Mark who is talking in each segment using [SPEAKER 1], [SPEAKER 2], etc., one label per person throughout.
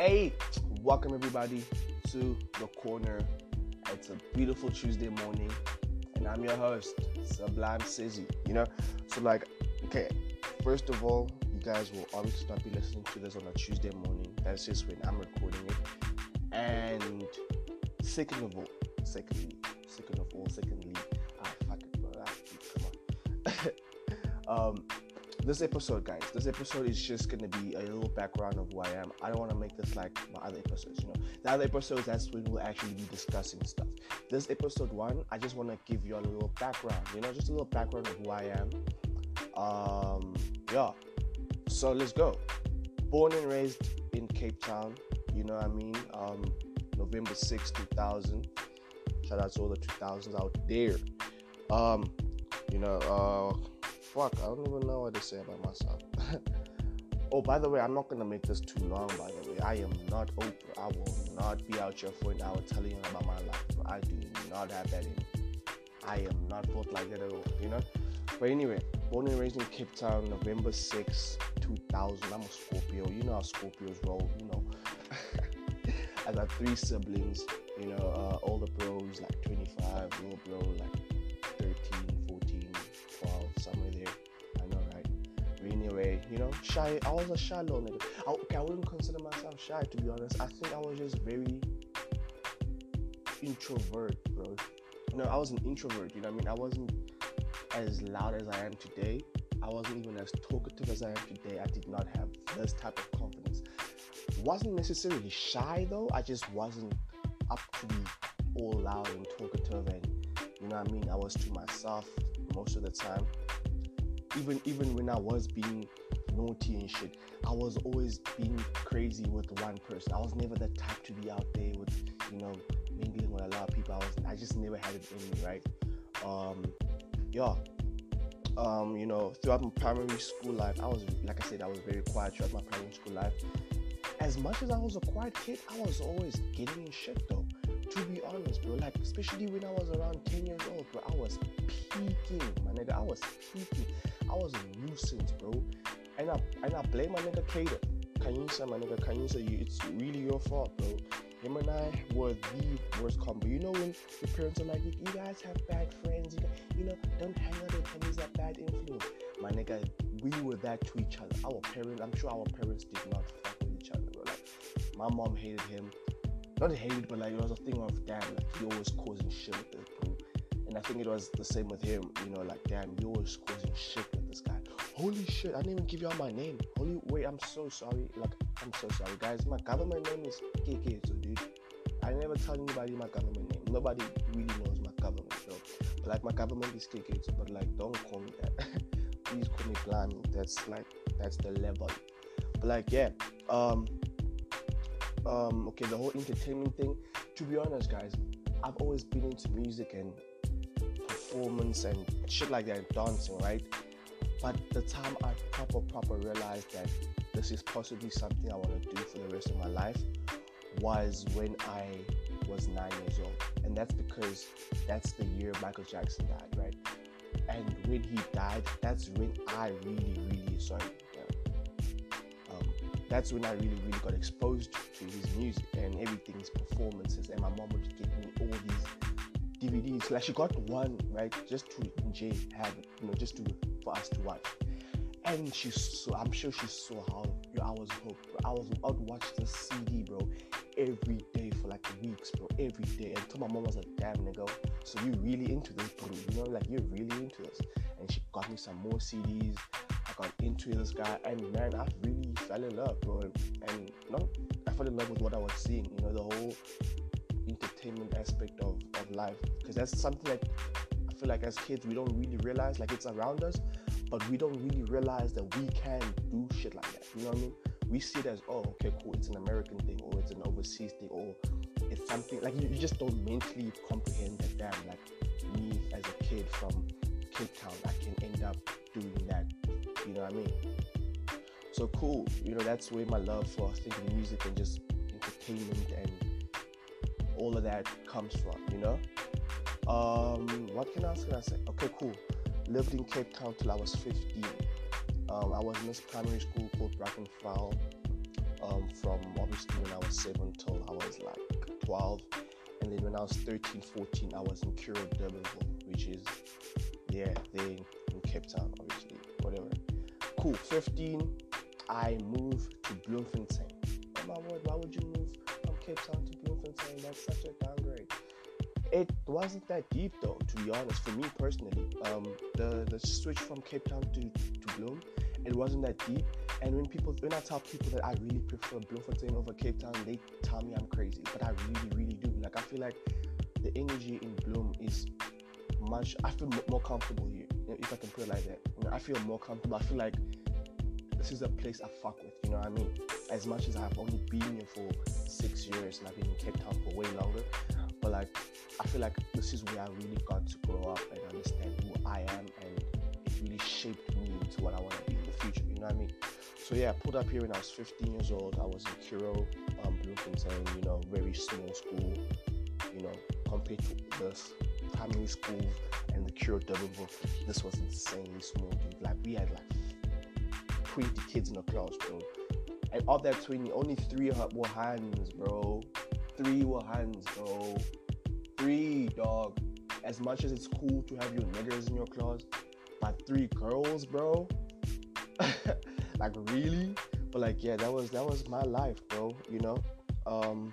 [SPEAKER 1] Hey, welcome everybody to the corner. It's a beautiful Tuesday morning, and I'm your host, Sublime Sezy. You know, so like, okay, first of all, you guys will obviously not be listening to this on a Tuesday morning. That's just when I'm recording it. And second of all, secondly, second of all, secondly, ah fuck it, bro. Ah, come on. um, this episode, guys, this episode is just gonna be a little background of who I am. I don't want to make this like my other episodes. You know, the other episodes that's when we'll actually be discussing stuff. This episode one, I just want to give you a little background. You know, just a little background of who I am. Um, yeah. So let's go. Born and raised in Cape Town. You know what I mean? Um, November 6, 2000. Shout out to all the 2000s out there. Um, you know, uh fuck, I don't even know what to say about myself. oh, by the way, I'm not gonna make this too long. By the way, I am not Oprah. I will not be out here for an hour telling you about my life. I do not have that in. I am not built like that at all. You know. But anyway, born and raised in Cape Town, November 6, 2000. I'm a Scorpio. You know how Scorpios roll. You know. I got three siblings. You know, uh, older bros like 25, little bro like you know, shy. I was a shy little nigga. I, okay, I wouldn't consider myself shy to be honest. I think I was just very introvert, bro. You know, I was an introvert. You know what I mean? I wasn't as loud as I am today. I wasn't even as talkative as I am today. I did not have this type of confidence. Wasn't necessarily shy though. I just wasn't up to be all loud and talkative and you know what I mean. I was to myself most of the time. Even even when I was being naughty and shit, I was always being crazy with one person. I was never the type to be out there with you know mingling with a lot of people. I was I just never had it in me, right? Um, yeah. Um, you know, throughout my primary school life, I was like I said, I was very quiet throughout my primary school life. As much as I was a quiet kid, I was always getting in shit though. To be honest, bro, like especially when I was around 10 years old, bro, I was peaking, my nigga. I was peaking. I was a nuisance, bro. And I and I blame my nigga Kader. Kanyisa, my nigga Kanyisa, you it's really your fault, bro. Him and I were the worst combo. You know when your parents are like, you, guys have bad friends, you, you know, don't hang out with him, he's a bad influence. My nigga, we were that to each other. Our parents, I'm sure our parents did not fuck with each other, bro. Like, my mom hated him. Not hated, but like it was a thing of damn, like he always causing shit with this bro. And I think it was the same with him, you know, like damn, you always causing shit with this guy. Holy shit, I didn't even give out my name. Holy wait, I'm so sorry. Like, I'm so sorry, guys. My government name is KK, so dude. I never tell anybody my government name. Nobody really knows my government, so like my government is KK, so, but like don't call me that. Please call me Plan. That's like that's the level. But like yeah, um, um, okay, the whole entertainment thing. To be honest, guys, I've always been into music and performance and shit like that, dancing, right? But the time I proper proper realized that this is possibly something I want to do for the rest of my life was when I was nine years old, and that's because that's the year Michael Jackson died, right? And when he died, that's when I really, really sorry. Yeah, um, that's when I really, really got exposed to his music and everything, his performances, and my mom would get me all these DVDs. Like she got one, right, just to have it, you know, just to for us to watch. And she saw, I'm sure she saw how yo, I was hooked. Bro. I was, would watch the CD, bro, every day for like weeks, bro, every day. Until my mom was like, damn, nigga, so you really into this, bro? You know, like you're really into this. And she got me some more CDs. I got into this guy, and man, I really fell in love, bro. And not, I fell in love with what I was seeing. You know, the whole entertainment aspect of, of life, because that's something that I feel like as kids we don't really realize. Like it's around us, but we don't really realize that we can do shit like that. You know what I mean? We see it as, oh, okay, cool, it's an American thing, or it's an overseas thing, or it's something like you, you just don't mentally comprehend that. Damn, like me as a kid from Cape Town, I can end up doing that. You know what I mean? So cool. You know, that's where my love for thinking music and just entertainment and all of that comes from. You know. Um, what can else can I say? Okay, cool lived in Cape Town till I was 15. Um, I was in this primary school called Brackenfell. um, from obviously when I was seven till I was like 12. And then when I was 13, 14, I was in Curro Durbanville, which is, yeah, they in Cape Town, obviously, whatever. Cool. 15, I moved to Bloemfontein. Oh my word, why would you move from Cape Town to That's such a downgrade. It wasn't that deep though, to be honest. For me personally, um, the the switch from Cape Town to to Bloom, it wasn't that deep. And when people, when I tell people that I really prefer Bloemfontein over Cape Town, they tell me I'm crazy, but I really, really do. Like I feel like the energy in Bloom is much. I feel more comfortable here, if I can put it like that. I feel more comfortable. I feel like this is a place I fuck with. You know what I mean? As much as I've only been here for six years and I've been in Cape Town for way longer, but like I feel like this is where I really got to grow up and understand who I am, and it really shaped me into what I want to be in the future. You know what I mean? So yeah, I pulled up here when I was 15 years old. I was in Curro, um, Bloemfontein. You know, very small school. You know, compared to this primary school and the Curro Durbanville, this was insanely small, dude. Like we had like 20 kids in the class, bro. And of that 20, only three were hands, bro. Three were hands, bro. Three, dog. As much as it's cool to have your niggers in your class, but three girls, bro. like really? But like, yeah, that was that was my life, bro. You know. Um,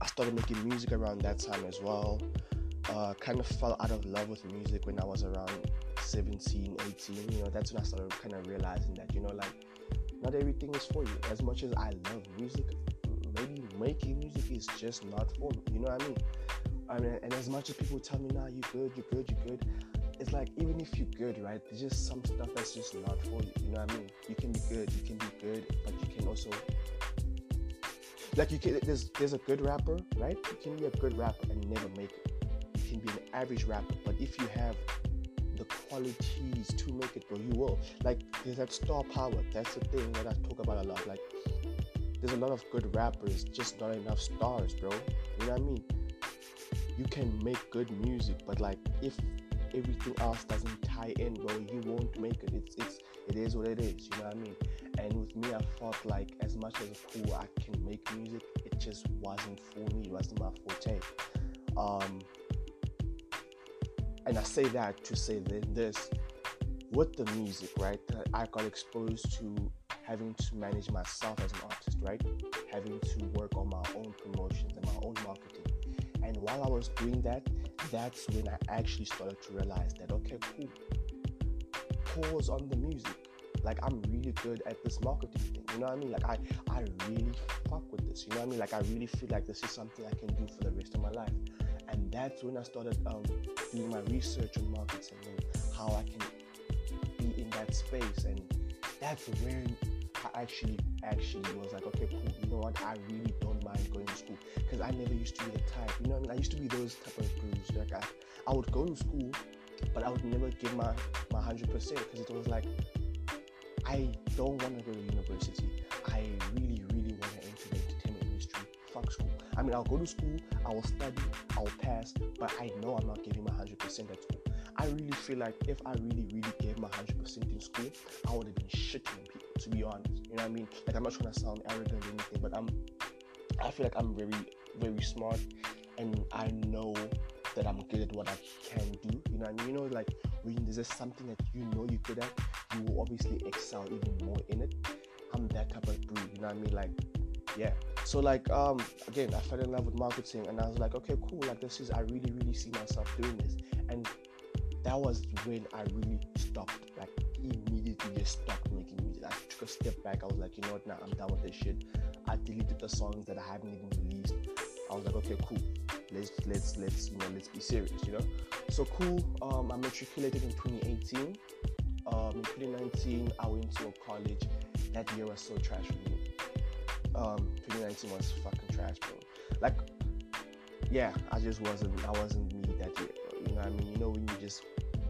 [SPEAKER 1] I started making music around that time as well. Uh, kind of fell out of love with music when I was around 17, 18, you know, that's when I started kind of realizing that, you know, like, not everything is for you. As much as I love music, maybe making music is just not for me. You know what I mean? I mean, and as much as people tell me, nah, you're good, you're good, you're good, it's like even if you're good, right? There's just some stuff that's just not for you. You know what I mean? You can be good, you can be good, but you can also like you can. There's there's a good rapper, right? You can be a good rapper and never make it. You can be an average rapper, but if you have qualities to make it, bro, you will. Like there's that star power. That's the thing that I talk about a lot. Like there's a lot of good rappers, just not enough stars, bro. You know what I mean? You can make good music, but like if everything else doesn't tie in, bro, you won't make it. It's it's it is what it is. You know what I mean? And with me, I felt like as much as cool I can make music, it just wasn't for me. It wasn't my forte. Um, and I say that to say that this with the music, right? I got exposed to having to manage myself as an artist, right? Having to work on my own promotions and my own marketing. And while I was doing that, that's when I actually started to realize that okay, cool. Pause on the music. Like I'm really good at this marketing thing. You know what I mean? Like I, I really fuck with this. You know what I mean? Like I really feel like this is something I can do for the rest of my life and that's when I started um, doing my research on marketing and how I can be in that space. And that's when I actually actually was like, okay, cool. You know what? I really don't mind going to school because I never used to be the type. You know, I mean, I used to be those type of gurus. Like I, I would go to school, but I would never give my my hundred percent because it was like I don't want to go to university. I really, really want to enter the entertainment industry. Fuck school. I mean, I'll go to school, I will study, I'll pass, but I know I'm not giving my 100% at school. I really feel like if I really, really gave my 100% in school, I would have been shitting people, to be honest. You know what I mean? Like, I'm not trying to sound arrogant or anything, but I'm, I feel like I'm very, very smart and I know that I'm good at what I can do. You know what I mean? You know, like when there's something that you know you're good at, you will obviously excel even more in it. I'm that type of breed, you know what I mean? Like yeah. So like um again i fell in love with marketing and i was like okay cool. Like this is i really really see myself doing this. And that was when i really stopped. Like immediately just stopped making music. I took a step back. I was like you know what? Now i'm done with this shit. I deleted the songs that i haven't even released. I was like okay cool. Let's let's let's you know let's be serious you know? So cool. Um i matriculated in 2018 um in 2019 i went to a college. That year was so trash for me um, 2019 was fucking trash, bro. Like, yeah, I just wasn't, I wasn't me that year, bro. You know what I mean? You know when you just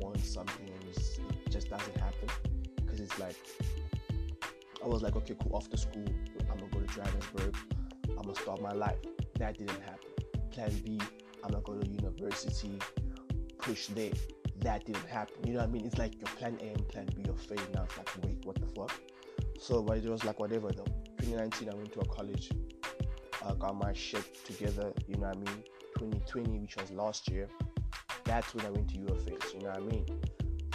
[SPEAKER 1] want something and just, it just doesn't happen, because it's like, I was like, okay, cool. After school, I'm gonna go to Johannesburg. I'm gonna start my life. That didn't happen. Plan B, I'm gonna go to university. Push there. That didn't happen. You know what I mean? It's like your plan A and plan B are failing now. It's like, wait, what the fuck? So, but it was like whatever though. 2019, I went to a college, I got my shit together. You know what I mean? 2020, which was last year, that's when I went to UFS. You know what I mean?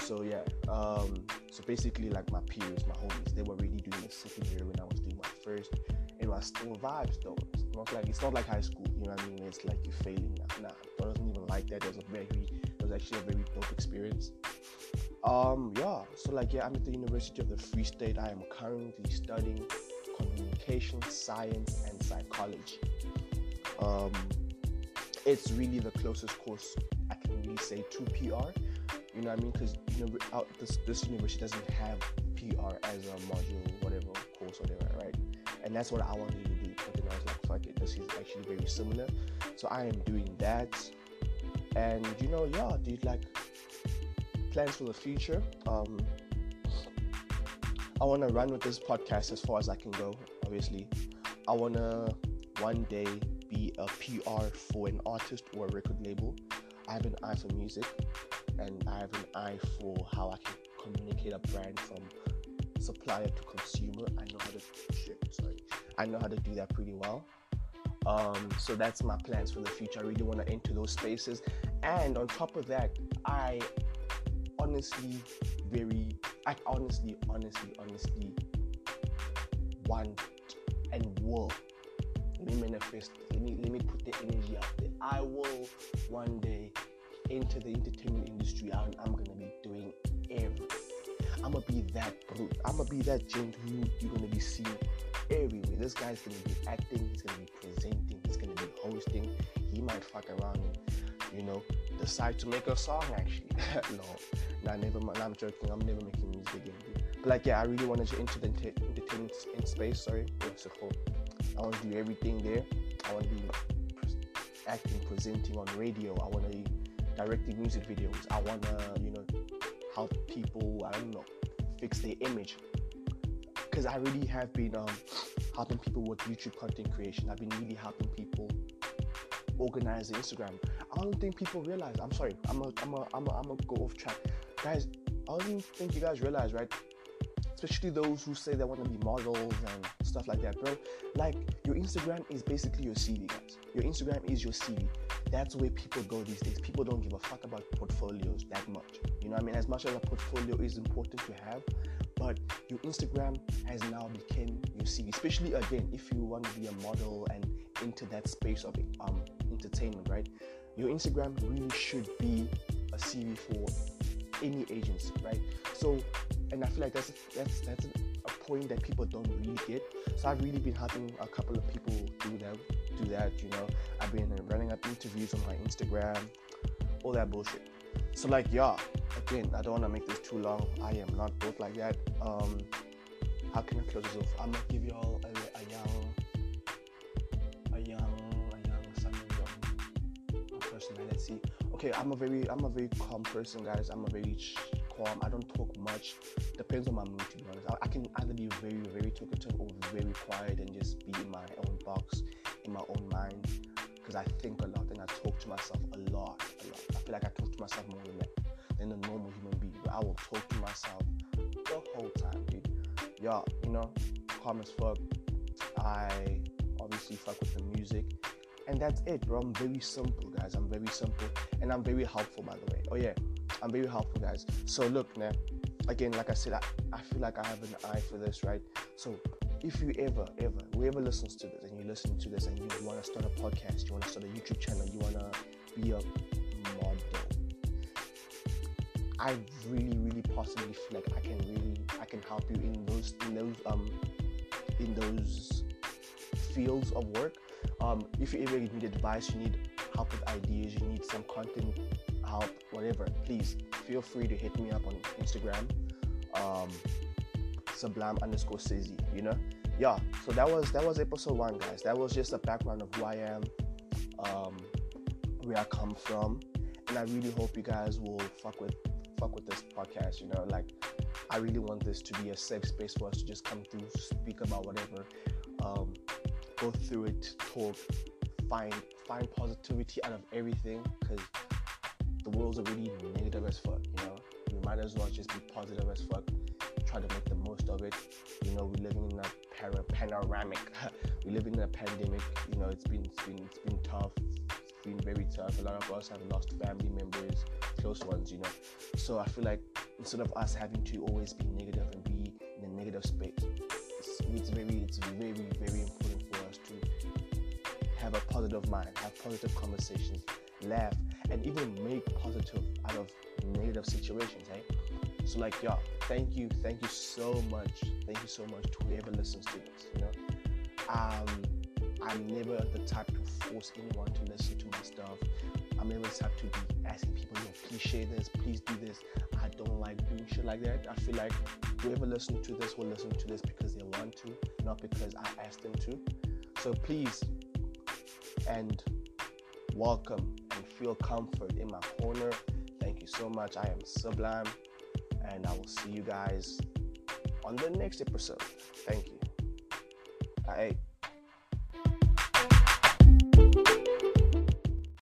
[SPEAKER 1] So yeah, um, so basically like my peers, my homies, they were really doing the second year when I was doing my first. It was still vibes though. It's not like it's not like high school. You know what I mean? It's like you're failing now. Nah, I wasn't even like that. It was a very, it was actually a very dope experience. Um, yeah. So like yeah, I'm at the University of the Free State. I am currently studying communication science and psychology. Um, it's really the closest course I can really say to PR. You know what I mean? Because you know, out this this university doesn't have PR as a module, whatever course, whatever, right? And that's what I wanted to do. But then I was like, fuck it, this is actually very similar. So I am doing that. And you know, yeah, dude, like plans for the future. Um, I want to run with this podcast as far as I can go. Obviously, I want to one day be a PR for an artist or a record label. I have an eye for music, and I have an eye for how I can communicate a brand from supplier to consumer. I know how to shit, sorry. I know how to do that pretty well. Um, so that's my plans for the future. I really want to enter those spaces. And on top of that, I honestly very I honestly, honestly, honestly want and will let me manifest let me let me put the energy out there. I will one day enter the entertainment industry and I'm gonna be doing everything. I'm gonna be that brute. I'm gonna be that gent who you're gonna be seeing everywhere. This guy's gonna be acting, he's gonna be presenting, he's gonna be hosting. He might fuck around and, you know, decide to make a song actually. no, nah, never mind. I'm joking. I'm never making music again. Like, yeah, I really want to into the entertainment in space. Sorry, what's it? I want to do everything there. I want to be acting, presenting on radio. I want to be directing music videos. I want to, you know, help people. I don't know, fix their image. Because I really have been um, helping people with YouTube content creation. I've been really helping people organize Instagram. I don't think people realize. I'm sorry. I'm a, I'm a, I'm a, I'm a go off track, guys. I don't think you guys realize, right? Especially those who say they want to be models and stuff like that, bro. Like your Instagram is basically your CV, guys. Your Instagram is your CV. That's where people go these days. People don't give a fuck about portfolios that much. You know I mean? As much as a portfolio is important to have, but your Instagram has now become your CV. Especially again, if you want to be a model and into that space of um, entertainment, right? Your Instagram really should be a CV for any agency, right? So, and I feel like that's that's that's a point that people don't really get. So I've really been having a couple of people do that, do that. You know, I've been running up interviews on my Instagram, all that bullshit. So like, yeah, again, I don't want to make this too long. I am not built like that. Um, how can I close this off? I'm gonna give y'all a, a young, a young, a young, some young personality. Okay, I'm a very, I'm a very calm person, guys. I'm a very calm. I don't talk much. Depends on my mood, to be honest. I, I can either be very, very talkative or very quiet and just be in my own box, in my own mind, because I think a lot and I talk to myself a lot, a lot. I feel like I talk to myself more than that, than a normal human being. But I will talk to myself the whole time, dude. Yeah, you know, calm as fuck. I obviously fuck with the music. And that's it, bro. I'm very simple, guys. I'm very simple. And I'm very helpful, by the way. Oh, yeah. I'm very helpful, guys. So, look, now, Again, like I said, I, I feel like I have an eye for this, right? So, if you ever, ever, whoever listens to this and you listen to this and you want to start a podcast, you want to start a YouTube channel, you want to be a model, I really, really possibly feel like I can really, I can help you in those, in those, um, in those fields of work. Um, if you ever need advice, you need help with ideas, you need some content help, whatever, please feel free to hit me up on Instagram. Um, sublime underscore Sezy, you know? Yeah, so that was that was episode one, guys. That was just a background of who I am, um, where I come from, and I really hope you guys will fuck with fuck with this podcast. You know, like I really want this to be a safe space for us to just come through, speak about whatever, um, go through it, talk, find find positivity out of everything, because the world's already negative as fuck. You know, we might as well just be positive as fuck try to make the most of it. You know, we're living in a para panoramic. we live in a pandemic. You know, it's been it's been it's been tough. It's been very tough. A lot of us have lost family members, close ones. You know, so I feel like instead of us having to always be negative and be in a negative space, it's, it's very it's very very important for us to have a positive mind, have positive conversations, laugh, and even make positive out of negative situations. Hey, so like yeah, thank you, thank you so much, thank you so much to whoever listens to this. You know, um, I'm never the type to force anyone to listen to my stuff. I'm never the type to be asking people, you know, please share this, please do this. I don't like doing shit like that. I feel like whoever listens to this will listen to this because they want to, not because I asked them to. So please and welcome and feel comfort in my corner. Thank you so much. I am Sublime, and I will see you guys on the next episode. Thank you. Right.